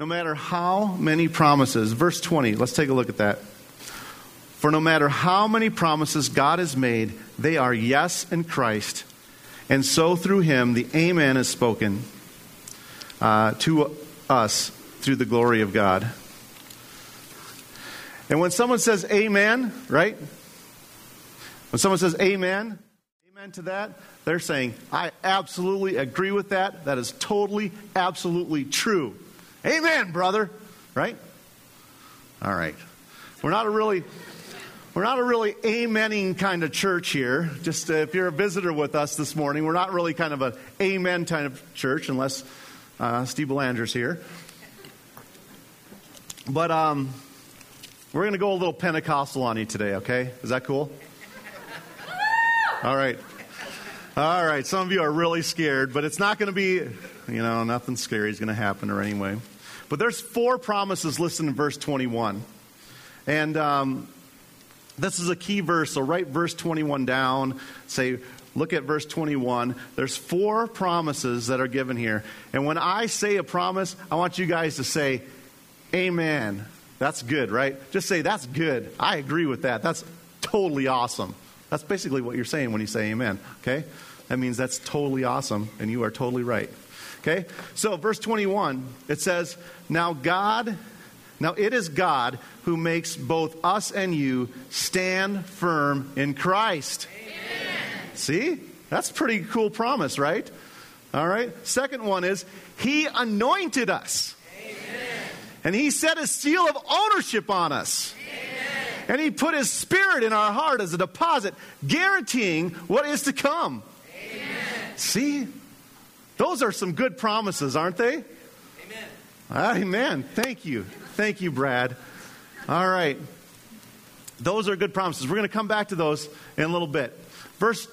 No matter how many promises, verse 20, let's take a look at that. For no matter how many promises God has made, they are yes in Christ. And so through him, the Amen is spoken uh, to us through the glory of God. And when someone says Amen, right? When someone says Amen, Amen to that, they're saying, I absolutely agree with that. That is totally, absolutely true. Amen, brother. Right? All right. We're not a really we're not a really amening kind of church here. Just uh, if you're a visitor with us this morning, we're not really kind of an amen kind of church unless uh, Steve Belanger's here. But um, we're going to go a little Pentecostal on you today, okay? Is that cool? All right. All right. Some of you are really scared, but it's not going to be, you know, nothing scary is going to happen or anyway. But there's four promises listed in verse 21. And um, this is a key verse. So write verse 21 down. Say, look at verse 21. There's four promises that are given here. And when I say a promise, I want you guys to say, Amen. That's good, right? Just say, That's good. I agree with that. That's totally awesome. That's basically what you're saying when you say Amen, okay? That means that's totally awesome, and you are totally right. Okay? So, verse 21, it says, Now God, now it is God who makes both us and you stand firm in Christ. Amen. See? That's a pretty cool promise, right? All right. Second one is, He anointed us. Amen. And He set a seal of ownership on us. Amen. And He put His Spirit in our heart as a deposit, guaranteeing what is to come. See? Those are some good promises, aren't they? Amen. Amen. Thank you. Thank you, Brad. All right. Those are good promises. We're going to come back to those in a little bit. Verse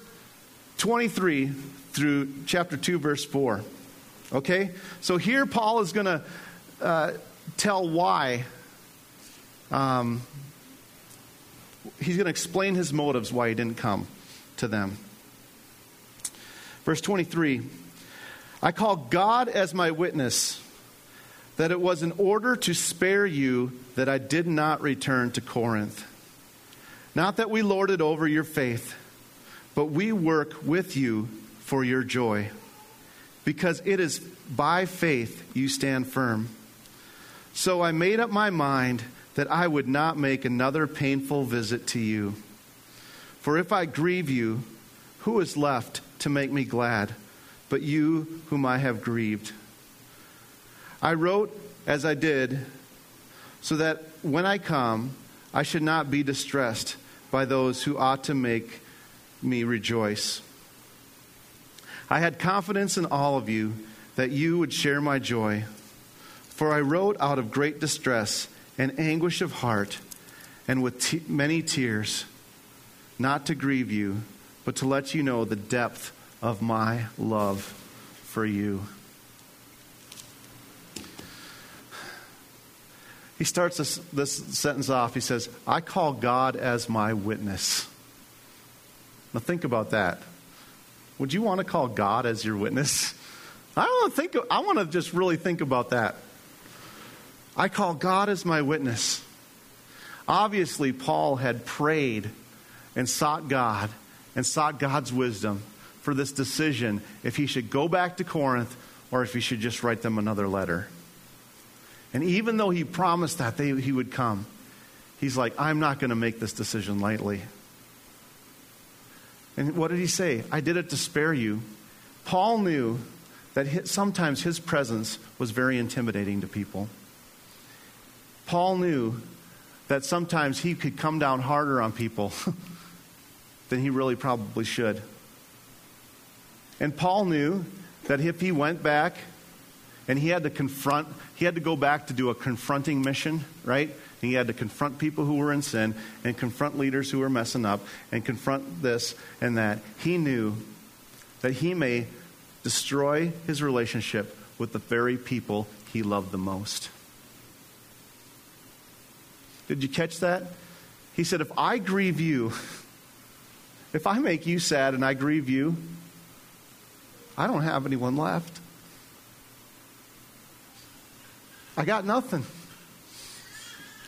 23 through chapter 2, verse 4. Okay? So here Paul is going to uh, tell why. Um, he's going to explain his motives why he didn't come to them. Verse 23 I call God as my witness that it was in order to spare you that I did not return to Corinth. Not that we lord it over your faith, but we work with you for your joy, because it is by faith you stand firm. So I made up my mind that I would not make another painful visit to you. For if I grieve you, who is left to make me glad, but you whom I have grieved. I wrote as I did, so that when I come, I should not be distressed by those who ought to make me rejoice. I had confidence in all of you that you would share my joy, for I wrote out of great distress and anguish of heart and with t- many tears, not to grieve you but to let you know the depth of my love for you. He starts this, this sentence off. He says, I call God as my witness. Now, think about that. Would you want to call God as your witness? I want to think. I want to just really think about that. I call God as my witness. Obviously, Paul had prayed and sought God and sought God's wisdom for this decision if he should go back to Corinth or if he should just write them another letter. And even though he promised that they, he would come, he's like, I'm not going to make this decision lightly. And what did he say? I did it to spare you. Paul knew that his, sometimes his presence was very intimidating to people. Paul knew that sometimes he could come down harder on people than he really probably should. And Paul knew that if he went back and he had to confront, he had to go back to do a confronting mission, right? He had to confront people who were in sin and confront leaders who were messing up and confront this and that. He knew that he may destroy his relationship with the very people he loved the most. Did you catch that? He said, If I grieve you, if I make you sad and I grieve you, I don't have anyone left. I got nothing.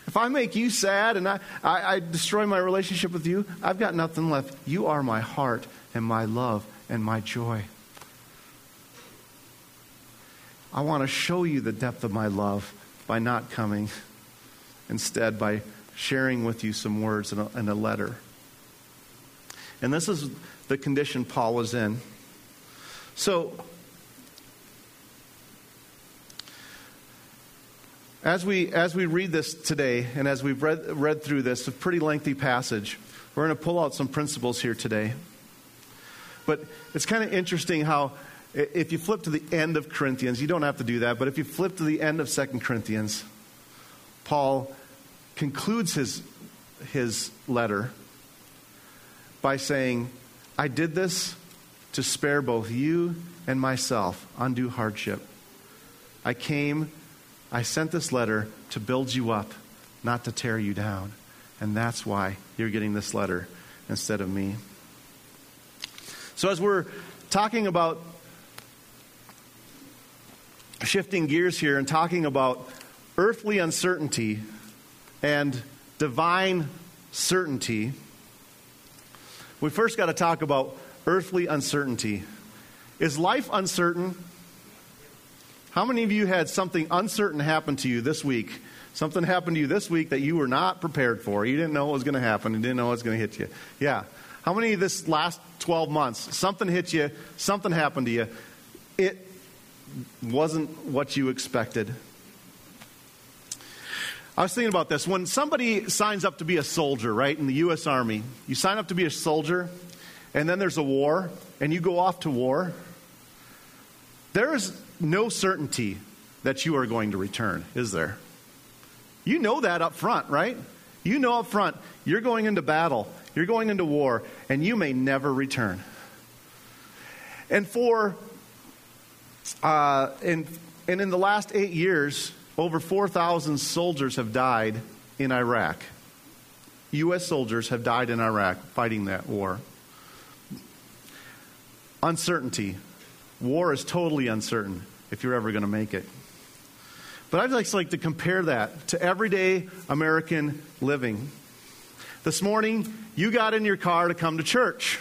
If I make you sad and I, I, I, destroy my relationship with you, I've got nothing left. You are my heart and my love and my joy. I want to show you the depth of my love by not coming, instead, by sharing with you some words in a, in a letter. And this is the condition Paul was in. So, as we, as we read this today, and as we've read, read through this, a pretty lengthy passage, we're going to pull out some principles here today. But it's kind of interesting how if you flip to the end of Corinthians, you don't have to do that, but if you flip to the end of Second Corinthians, Paul concludes his, his letter by saying, I did this to spare both you and myself undue hardship. I came, I sent this letter to build you up, not to tear you down. And that's why you're getting this letter instead of me. So, as we're talking about shifting gears here and talking about earthly uncertainty and divine certainty, we first got to talk about earthly uncertainty. Is life uncertain? How many of you had something uncertain happen to you this week? Something happened to you this week that you were not prepared for. You didn't know it was going to happen. You didn't know it was going to hit you. Yeah. How many of this last 12 months, something hit you, something happened to you. It wasn't what you expected. I was thinking about this. When somebody signs up to be a soldier, right, in the U.S. Army, you sign up to be a soldier, and then there's a war, and you go off to war, there is no certainty that you are going to return, is there? You know that up front, right? You know up front, you're going into battle, you're going into war, and you may never return. And for uh, and, and in the last eight years, over 4,000 soldiers have died in Iraq. U.S. soldiers have died in Iraq fighting that war. Uncertainty. War is totally uncertain if you're ever going to make it. But I'd just like to compare that to everyday American living. This morning, you got in your car to come to church.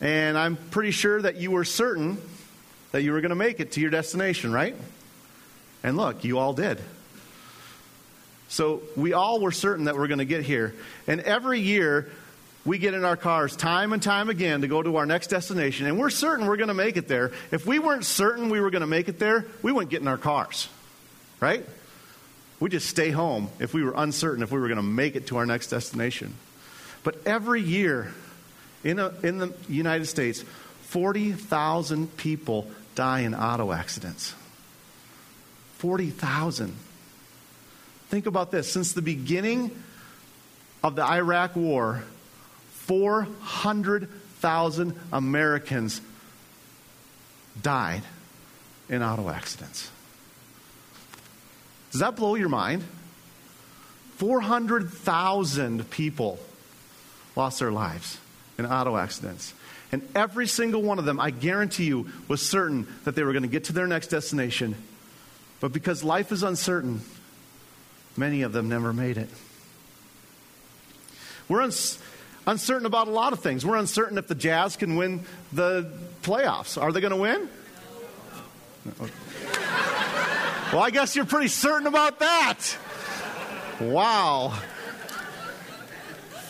And I'm pretty sure that you were certain that you were going to make it to your destination, right? And look, you all did. So we all were certain that we're going to get here. And every year, we get in our cars time and time again to go to our next destination, and we're certain we're going to make it there. If we weren't certain we were going to make it there, we wouldn't get in our cars, right? We'd just stay home if we were uncertain if we were going to make it to our next destination. But every year in, a, in the United States, 40,000 people die in auto accidents. 40,000. Think about this. Since the beginning of the Iraq War, 400,000 Americans died in auto accidents. Does that blow your mind? 400,000 people lost their lives in auto accidents. And every single one of them, I guarantee you, was certain that they were going to get to their next destination. But because life is uncertain, many of them never made it. We're uns- uncertain about a lot of things. We're uncertain if the Jazz can win the playoffs. Are they going to win? Well, I guess you're pretty certain about that. Wow.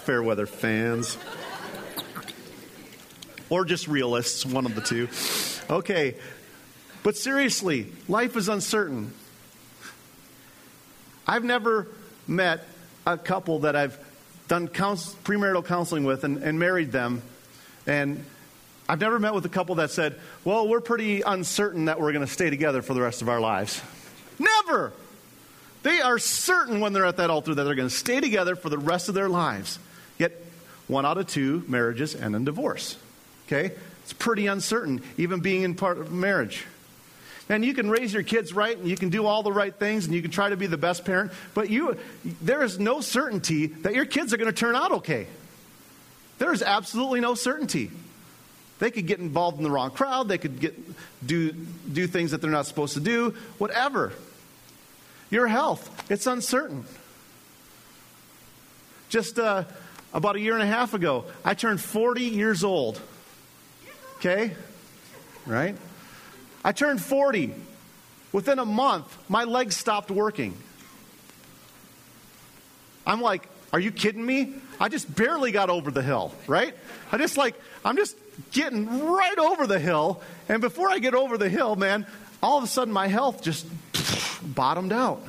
Fairweather fans or just realists, one of the two. Okay. But seriously, life is uncertain. I've never met a couple that I've done counsel, premarital counseling with and, and married them. And I've never met with a couple that said, Well, we're pretty uncertain that we're going to stay together for the rest of our lives. Never! They are certain when they're at that altar that they're going to stay together for the rest of their lives. Yet, one out of two marriages end in divorce. Okay? It's pretty uncertain, even being in part of marriage. And you can raise your kids right and you can do all the right things and you can try to be the best parent, but you, there is no certainty that your kids are going to turn out okay. There is absolutely no certainty. They could get involved in the wrong crowd, they could get, do, do things that they're not supposed to do, whatever. your health. It's uncertain. Just uh, about a year and a half ago, I turned 40 years old. Okay? Right? I turned 40. Within a month, my legs stopped working. I'm like, are you kidding me? I just barely got over the hill, right? I just like, I'm just getting right over the hill. And before I get over the hill, man, all of a sudden my health just bottomed out.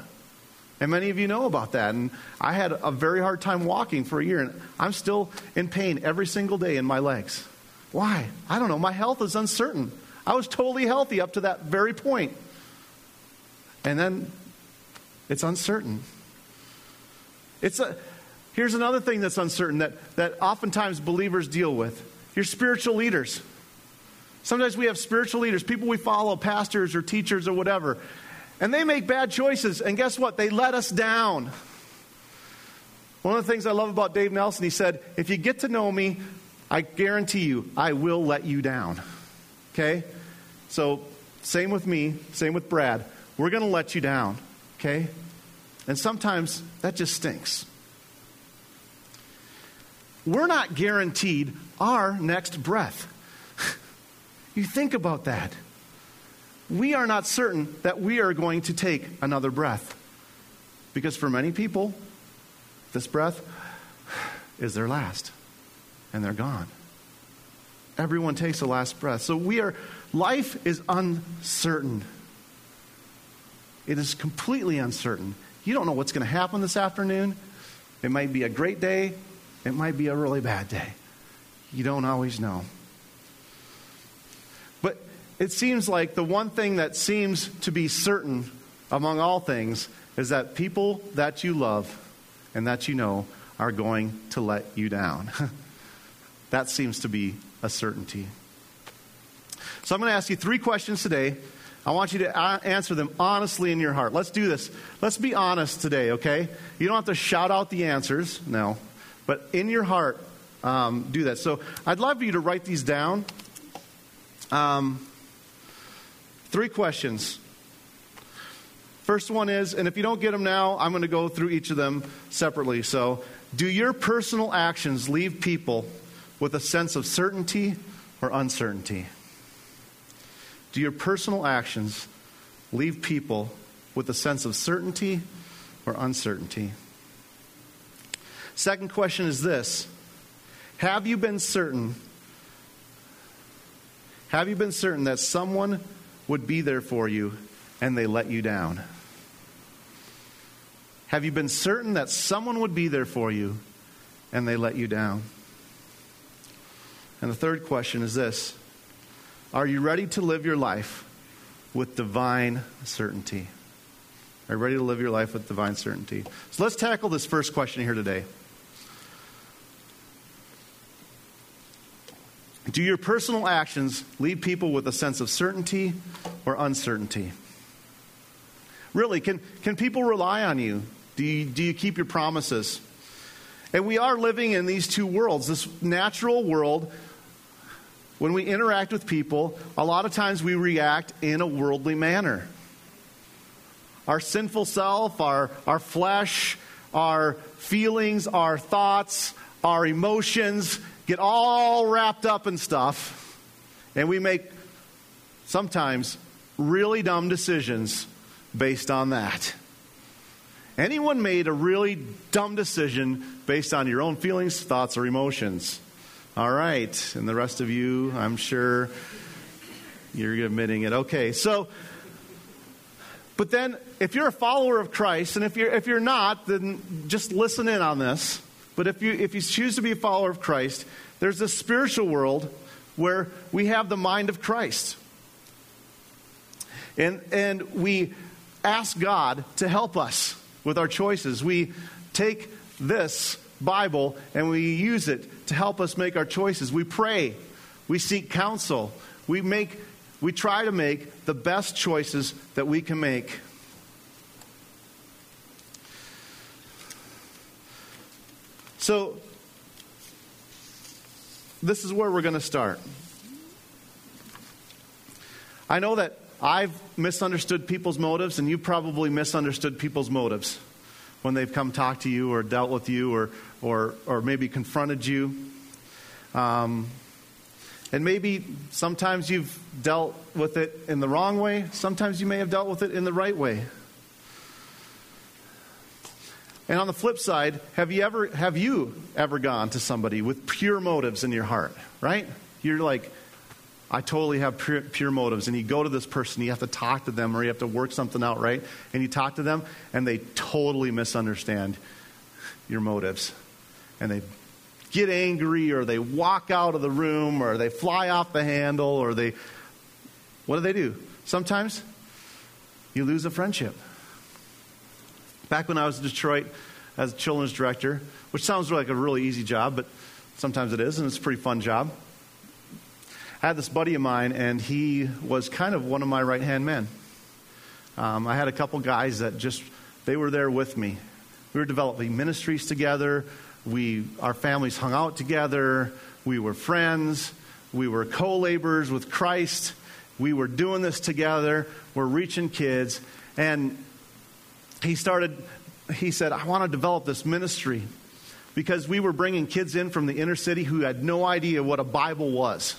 And many of you know about that. And I had a very hard time walking for a year, and I'm still in pain every single day in my legs. Why? I don't know. My health is uncertain. I was totally healthy up to that very point. And then it's uncertain. It's a, here's another thing that's uncertain that, that oftentimes believers deal with your spiritual leaders. Sometimes we have spiritual leaders, people we follow, pastors or teachers or whatever, and they make bad choices, and guess what? They let us down. One of the things I love about Dave Nelson, he said, If you get to know me, I guarantee you, I will let you down. Okay? So, same with me, same with Brad. We're going to let you down. Okay? And sometimes that just stinks. We're not guaranteed our next breath. you think about that we are not certain that we are going to take another breath. Because for many people, this breath is their last, and they're gone. Everyone takes a last breath. So we are, life is uncertain. It is completely uncertain. You don't know what's going to happen this afternoon. It might be a great day, it might be a really bad day. You don't always know But it seems like the one thing that seems to be certain among all things is that people that you love and that you know are going to let you down. that seems to be a certainty. So I'm going to ask you three questions today. I want you to answer them honestly in your heart. Let's do this. Let's be honest today, okay? You don't have to shout out the answers, no. But in your heart, um, do that. So I'd love for you to write these down. Um, Three questions. First one is, and if you don't get them now, I'm going to go through each of them separately. So, do your personal actions leave people with a sense of certainty or uncertainty? Do your personal actions leave people with a sense of certainty or uncertainty? Second question is this Have you been certain? Have you been certain that someone would be there for you and they let you down? Have you been certain that someone would be there for you and they let you down? And the third question is this Are you ready to live your life with divine certainty? Are you ready to live your life with divine certainty? So let's tackle this first question here today. Do your personal actions leave people with a sense of certainty or uncertainty? Really, can, can people rely on you? Do, you? do you keep your promises? And we are living in these two worlds this natural world. When we interact with people, a lot of times we react in a worldly manner. Our sinful self, our, our flesh, our feelings, our thoughts, our emotions, get all wrapped up in stuff, and we make sometimes really dumb decisions based on that. Anyone made a really dumb decision based on your own feelings, thoughts, or emotions? All right. And the rest of you, I'm sure you're admitting it. Okay. So, but then if you're a follower of Christ, and if you're, if you're not, then just listen in on this. But if you, if you choose to be a follower of Christ, there's a spiritual world where we have the mind of Christ. And, and we ask God to help us with our choices. We take this Bible and we use it to help us make our choices. We pray, we seek counsel, we make we try to make the best choices that we can make. So, this is where we're going to start. I know that I've misunderstood people's motives, and you probably misunderstood people's motives when they've come talk to you or dealt with you or, or, or maybe confronted you. Um, and maybe sometimes you've dealt with it in the wrong way, sometimes you may have dealt with it in the right way. And on the flip side, have you ever have you ever gone to somebody with pure motives in your heart, right? You're like, I totally have pure, pure, motives. And you go to this person, you have to talk to them, or you have to work something out, right? And you talk to them, and they totally misunderstand your motives. And they get angry, or they walk out of the room, or they fly off the handle, or they. What do they do? Sometimes you lose a friendship. Back when I was in Detroit as a children's director, which sounds like a really easy job, but sometimes it is, and it's a pretty fun job. I had this buddy of mine, and he was kind of one of my right hand men. Um, I had a couple guys that just, they were there with me. We were developing ministries together. We, our families hung out together. We were friends. We were co laborers with Christ. We were doing this together. We're reaching kids. And he started, he said, I want to develop this ministry because we were bringing kids in from the inner city who had no idea what a Bible was.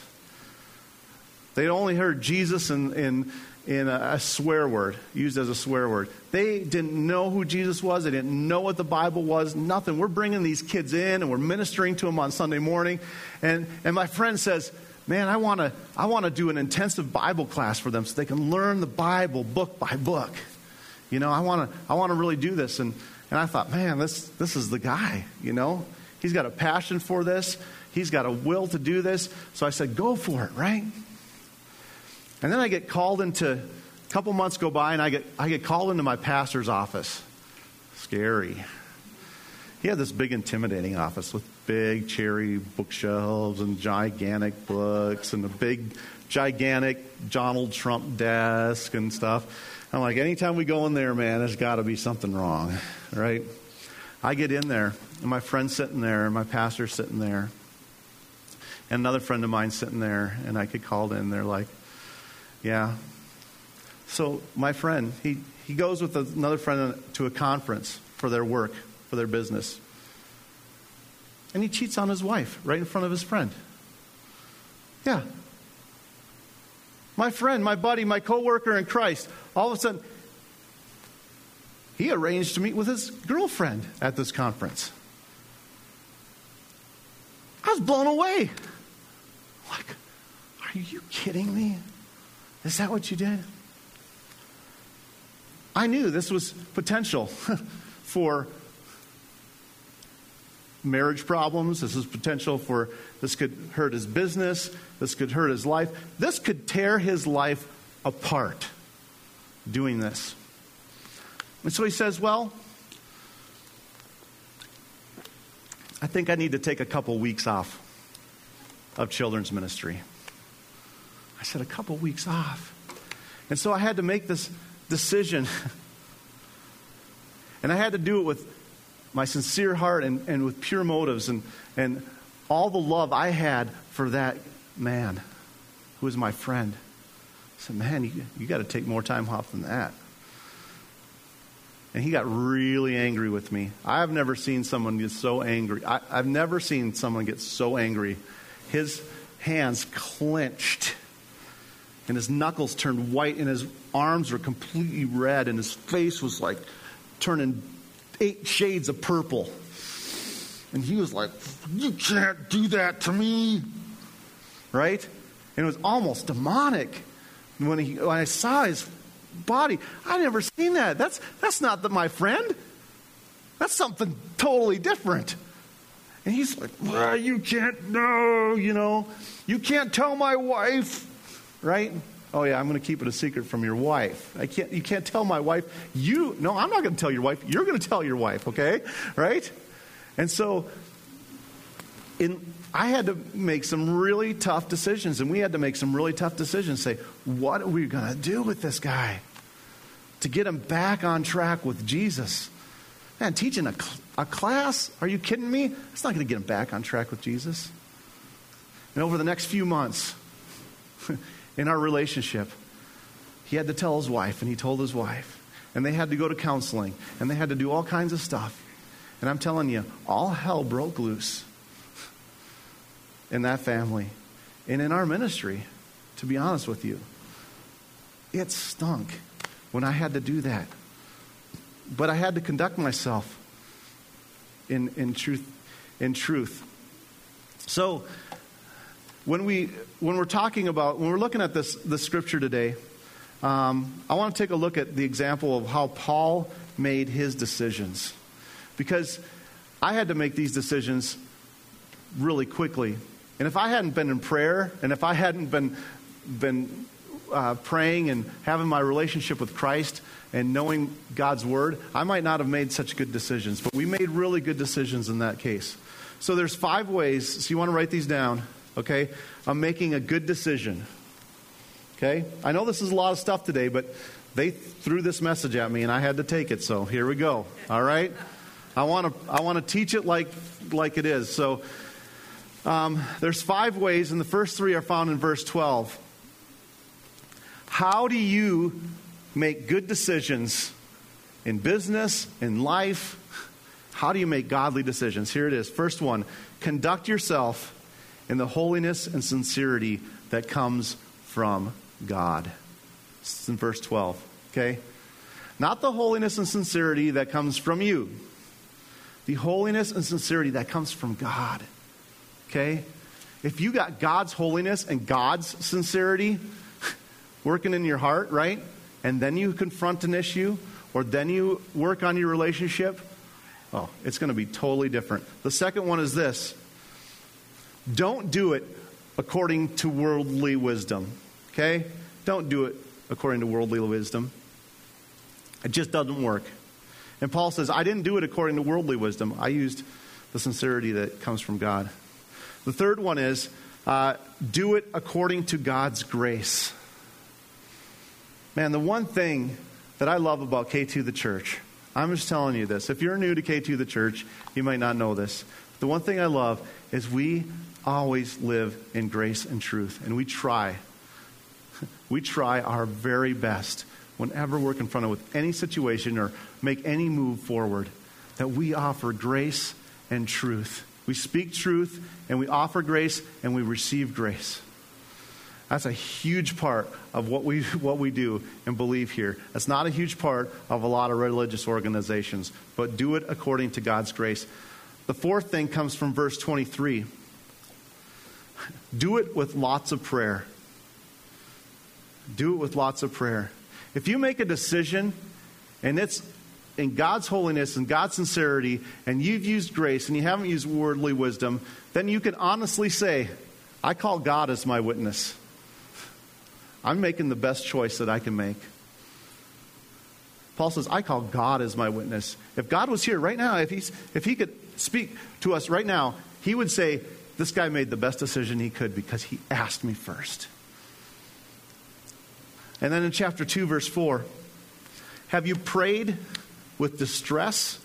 They'd only heard Jesus in, in, in a, swear word, used as a swear word. They didn't know who Jesus was. They didn't know what the Bible was, nothing. We're bringing these kids in and we're ministering to them on Sunday morning. And, and my friend says, Man, I want to I wanna do an intensive Bible class for them so they can learn the Bible book by book. You know, I want to I want to really do this. And, and I thought, man, this, this is the guy, you know? He's got a passion for this. He's got a will to do this. So I said, go for it, right? And then I get called into, a couple months go by, and I get, I get called into my pastor's office. Scary. He had this big, intimidating office with big cherry bookshelves and gigantic books and a big, gigantic Donald Trump desk and stuff. I'm like, anytime we go in there, man, there's got to be something wrong, right? I get in there, and my friend's sitting there, and my pastor's sitting there, and another friend of mine sitting there, and I get called in. They're like, yeah. So my friend, he, he goes with another friend to a conference for their work, for their business. And he cheats on his wife right in front of his friend. Yeah, my friend, my buddy, my coworker in Christ, all of a sudden, he arranged to meet with his girlfriend at this conference. I was blown away. Like, are you kidding me? Is that what you did? I knew this was potential for marriage problems. This is potential for this could hurt his business. This could hurt his life. This could tear his life apart doing this. And so he says, Well, I think I need to take a couple weeks off of children's ministry. I said, A couple weeks off. And so I had to make this decision. and I had to do it with my sincere heart and, and with pure motives and, and all the love I had for that man who was my friend. I said, Man, you, you got to take more time off than that. And he got really angry with me. I've never seen someone get so angry. I, I've never seen someone get so angry. His hands clenched, and his knuckles turned white, and his arms were completely red, and his face was like turning eight shades of purple. And he was like, You can't do that to me. Right? And it was almost demonic. When, he, when I saw his body, I never seen that. That's, that's not the, my friend. That's something totally different. And he's like, well, You can't, no, you know, you can't tell my wife. Right? Oh yeah, I'm going to keep it a secret from your wife. I can't. You can't tell my wife. You no, I'm not going to tell your wife. You're going to tell your wife. Okay, right? And so, in I had to make some really tough decisions, and we had to make some really tough decisions. Say, what are we going to do with this guy to get him back on track with Jesus? Man, teaching a, a class? Are you kidding me? It's not going to get him back on track with Jesus. And over the next few months in our relationship, he had to tell his wife, and he told his wife. And they had to go to counseling, and they had to do all kinds of stuff. And I'm telling you, all hell broke loose in that family and in our ministry, to be honest with you. It stunk when I had to do that. But I had to conduct myself in, in truth. In truth. So, when, we, when we're talking about, when we're looking at this, this scripture today, um, I want to take a look at the example of how Paul made his decisions. Because I had to make these decisions really quickly. And if I hadn't been in prayer, and if I hadn't been, been uh, praying and having my relationship with Christ and knowing God's word, I might not have made such good decisions. But we made really good decisions in that case. So there's five ways. So you want to write these down, okay? I'm making a good decision. Okay? I know this is a lot of stuff today, but they threw this message at me and I had to take it. So here we go. All right? I want to I want to teach it like like it is. So um, there's five ways, and the first three are found in verse 12. How do you make good decisions in business, in life? How do you make godly decisions? Here it is. First one conduct yourself in the holiness and sincerity that comes from God. It's in verse 12. Okay? Not the holiness and sincerity that comes from you, the holiness and sincerity that comes from God. Okay? If you got God's holiness and God's sincerity working in your heart, right? And then you confront an issue, or then you work on your relationship, oh, it's going to be totally different. The second one is this don't do it according to worldly wisdom. Okay? Don't do it according to worldly wisdom. It just doesn't work. And Paul says, I didn't do it according to worldly wisdom. I used the sincerity that comes from God. The third one is uh, do it according to God's grace. Man, the one thing that I love about K2 the church, I'm just telling you this. If you're new to K2 the church, you might not know this. The one thing I love is we always live in grace and truth, and we try. We try our very best whenever we're confronted with any situation or make any move forward, that we offer grace and truth. We speak truth and we offer grace and we receive grace. That's a huge part of what we, what we do and believe here. That's not a huge part of a lot of religious organizations, but do it according to God's grace. The fourth thing comes from verse 23 do it with lots of prayer. Do it with lots of prayer. If you make a decision and it's in God's holiness and God's sincerity, and you've used grace and you haven't used worldly wisdom, then you can honestly say, I call God as my witness. I'm making the best choice that I can make. Paul says, I call God as my witness. If God was here right now, if, he's, if he could speak to us right now, he would say, This guy made the best decision he could because he asked me first. And then in chapter 2, verse 4, have you prayed with distress,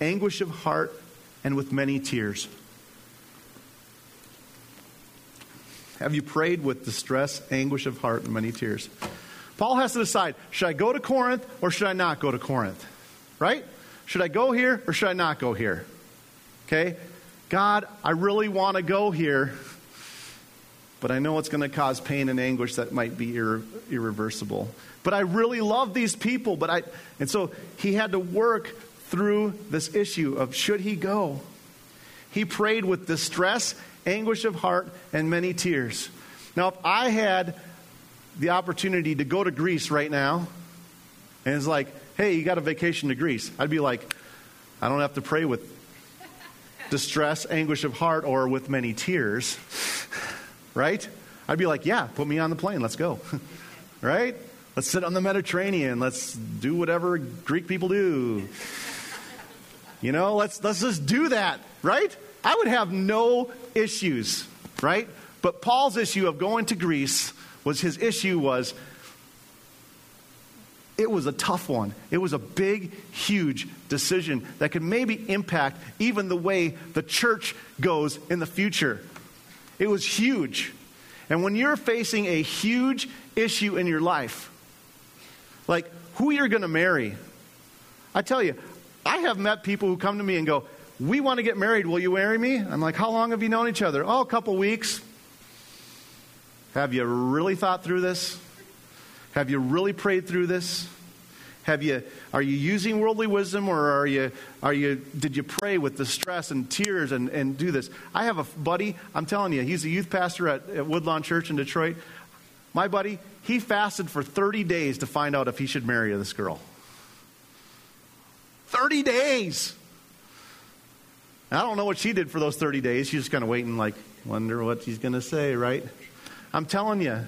anguish of heart, and with many tears? Have you prayed with distress, anguish of heart, and many tears? Paul has to decide should I go to Corinth or should I not go to Corinth? Right? Should I go here or should I not go here? Okay? God, I really want to go here but I know it's going to cause pain and anguish that might be irre- irreversible. But I really love these people, but I and so he had to work through this issue of should he go? He prayed with distress, anguish of heart, and many tears. Now, if I had the opportunity to go to Greece right now, and it's like, hey, you got a vacation to Greece, I'd be like, I don't have to pray with distress, anguish of heart, or with many tears right? I'd be like, yeah, put me on the plane. Let's go. right? Let's sit on the Mediterranean. Let's do whatever Greek people do. You know, let's, let's just do that, right? I would have no issues, right? But Paul's issue of going to Greece was his issue was it was a tough one. It was a big, huge decision that could maybe impact even the way the church goes in the future. It was huge. And when you're facing a huge issue in your life, like who you're going to marry. I tell you, I have met people who come to me and go, We want to get married. Will you marry me? I'm like, How long have you known each other? Oh, a couple weeks. Have you really thought through this? Have you really prayed through this? Have you, are you using worldly wisdom or are you, are you, did you pray with distress and tears and, and do this? I have a buddy, I'm telling you, he's a youth pastor at, at Woodlawn Church in Detroit. My buddy, he fasted for 30 days to find out if he should marry this girl. 30 days. I don't know what she did for those 30 days. She's just kind of waiting, like, wonder what she's going to say, right? I'm telling you,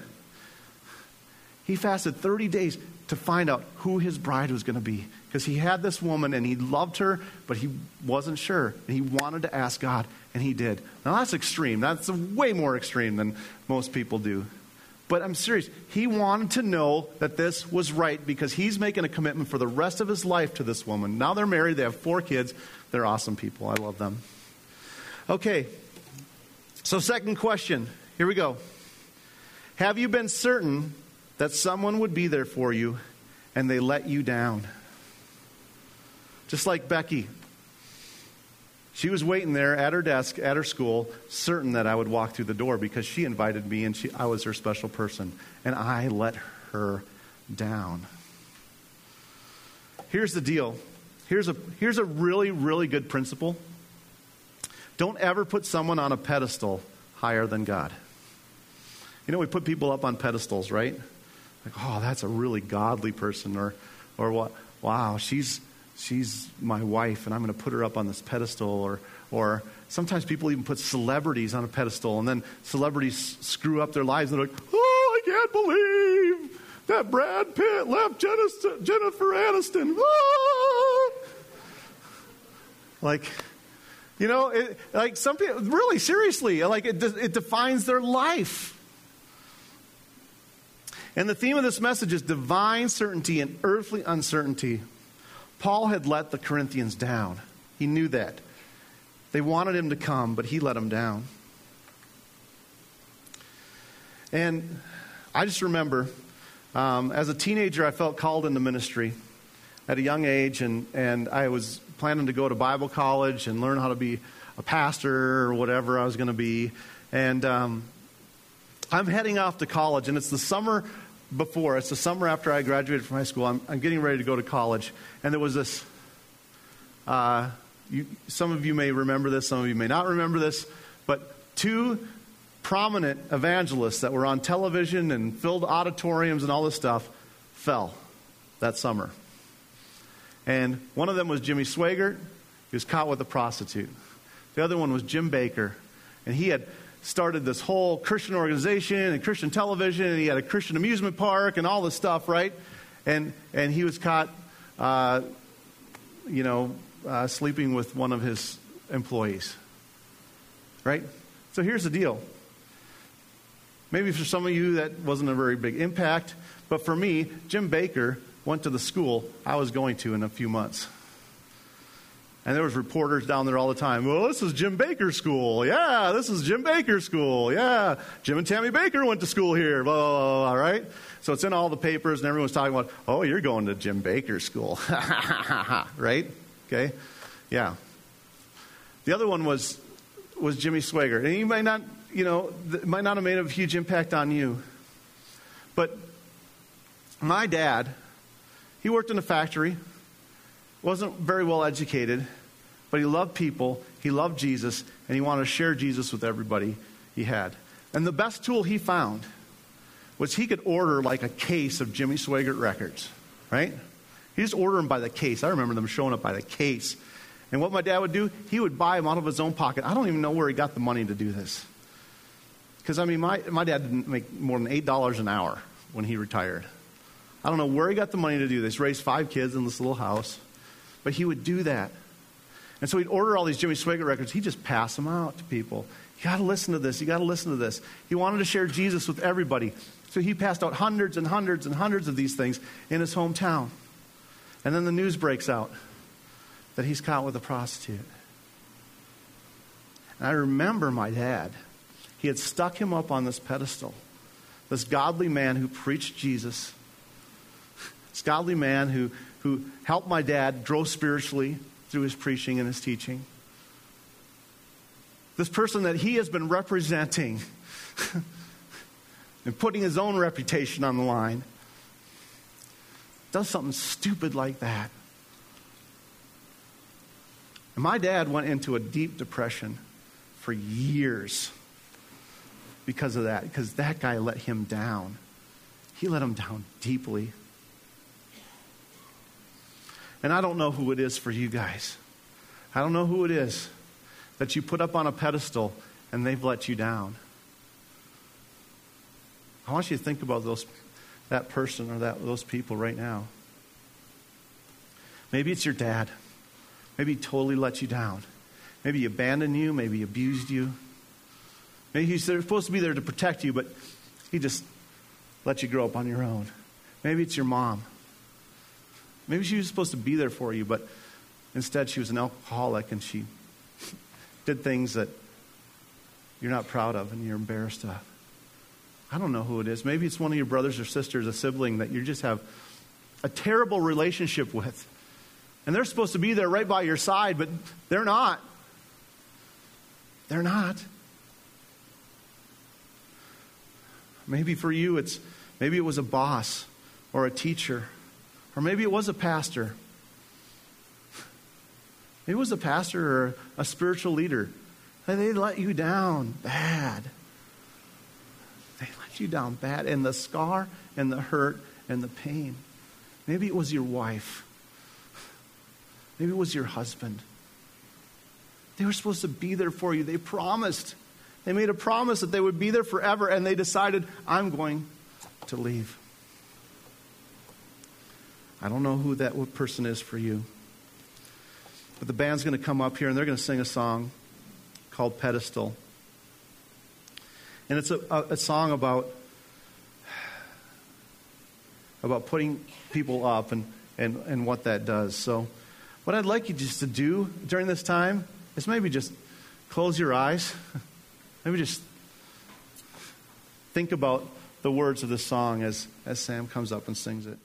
he fasted 30 days to find out who his bride was going to be. Because he had this woman and he loved her, but he wasn't sure. And he wanted to ask God, and he did. Now, that's extreme. That's way more extreme than most people do. But I'm serious. He wanted to know that this was right because he's making a commitment for the rest of his life to this woman. Now they're married, they have four kids. They're awesome people. I love them. Okay. So, second question. Here we go. Have you been certain that someone would be there for you and they let you down? Just like Becky. She was waiting there at her desk at her school, certain that I would walk through the door because she invited me and she, I was her special person. And I let her down. Here's the deal here's a, here's a really, really good principle. Don't ever put someone on a pedestal higher than God. You know, we put people up on pedestals, right? Like, oh, that's a really godly person, or, or what? Wow, she's she's my wife and I'm going to put her up on this pedestal or or sometimes people even put celebrities on a pedestal and then celebrities screw up their lives and they're like, "Oh, I can't believe that Brad Pitt left Jennifer Aniston." Ah! Like you know, it, like some people really seriously, like it, it defines their life. And the theme of this message is divine certainty and earthly uncertainty. Paul had let the Corinthians down. He knew that. They wanted him to come, but he let them down. And I just remember um, as a teenager, I felt called into ministry at a young age, and, and I was planning to go to Bible college and learn how to be a pastor or whatever I was going to be. And um, I'm heading off to college, and it's the summer before. It's the summer after I graduated from high school. I'm, I'm getting ready to go to college. And there was this. Uh, you, some of you may remember this, some of you may not remember this, but two prominent evangelists that were on television and filled auditoriums and all this stuff fell that summer. And one of them was Jimmy Swaggart. He was caught with a prostitute. The other one was Jim Bakker. And he had started this whole Christian organization and Christian television, and he had a Christian amusement park and all this stuff, right? And and he was caught, uh, you know, uh, sleeping with one of his employees, right? So here's the deal. Maybe for some of you that wasn't a very big impact, but for me, Jim Bakker went to the school I was going to in a few months. And there was reporters down there all the time. Well, this is Jim Bakker School. Yeah, this is Jim Bakker School. Yeah, Jim and Tammy Bakker went to school here. Blah, blah, blah, right? So it's in all the papers, and everyone's talking about, oh, you're going to Jim Bakker School. right? Okay? Yeah. The other one was, was Jimmy Swaggart. And he might not, you know, might not have made a huge impact on you. But my dad, he worked in a factory wasn't very well educated, but he loved people, he loved Jesus, and he wanted to share Jesus with everybody he had. And the best tool he found was he could order like a case of Jimmy Swaggart records, right? He just ordered them by the case. I remember them showing up by the case. And what my dad would do, he would buy them out of his own pocket. I don't even know where he got the money to do this. Because, I mean, my, my dad didn't make more than $8 an hour when he retired. I don't know where he got the money to do this. Raised five kids in this little house. But he would do that. And so he'd order all these Jimmy Swaggart records. He'd just pass them out to people. You got to listen to this. You got to listen to this. He wanted to share Jesus with everybody. So he passed out hundreds and hundreds and hundreds of these things in his hometown. And then the news breaks out that he's caught with a prostitute. And I remember my dad. He had stuck him up on this pedestal. This godly man who preached Jesus This godly man who, who helped my dad grow spiritually through his preaching and his teaching. This person that he has been representing and putting his own reputation on the line does something stupid like that. And my dad went into a deep depression for years because of that, because that guy let him down. He let him down deeply. And I don't know who it is for you guys. I don't know who it is that you put up on a pedestal and they've let you down. I want you to think about those, that person or that, those people right now. Maybe it's your dad. Maybe he totally let you down. Maybe he abandoned you. Maybe he abused you. Maybe he's supposed to be there to protect you, but he just let you grow up on your own. Maybe it's your mom. Maybe she was supposed to be there for you, but instead she was an alcoholic and she did things that you're not proud of and you're embarrassed of. I don't know who it is. Maybe it's one of your brothers or sisters, a sibling that you just have a terrible relationship with. And they're supposed to be there right by your side, but they're not. They're not. Maybe for you, it's maybe it was a boss or a teacher, or maybe it was a pastor. Maybe it was a pastor or a spiritual leader. And they let you down bad. They let you down bad. And the scar and the hurt and the pain. Maybe it was your wife. Maybe it was your husband. They were supposed to be there for you. They promised. They made a promise that they would be there forever, and they decided, I'm going to leave. I don't know who that person is for you. But the band's going to come up here and they're going to sing a song called Pedestal. And it's a, a, a song about, about putting people up and, and, and what that does. So, what I'd like you just to do during this time is maybe just close your eyes. maybe just think about the words of the song as, as Sam comes up and sings it.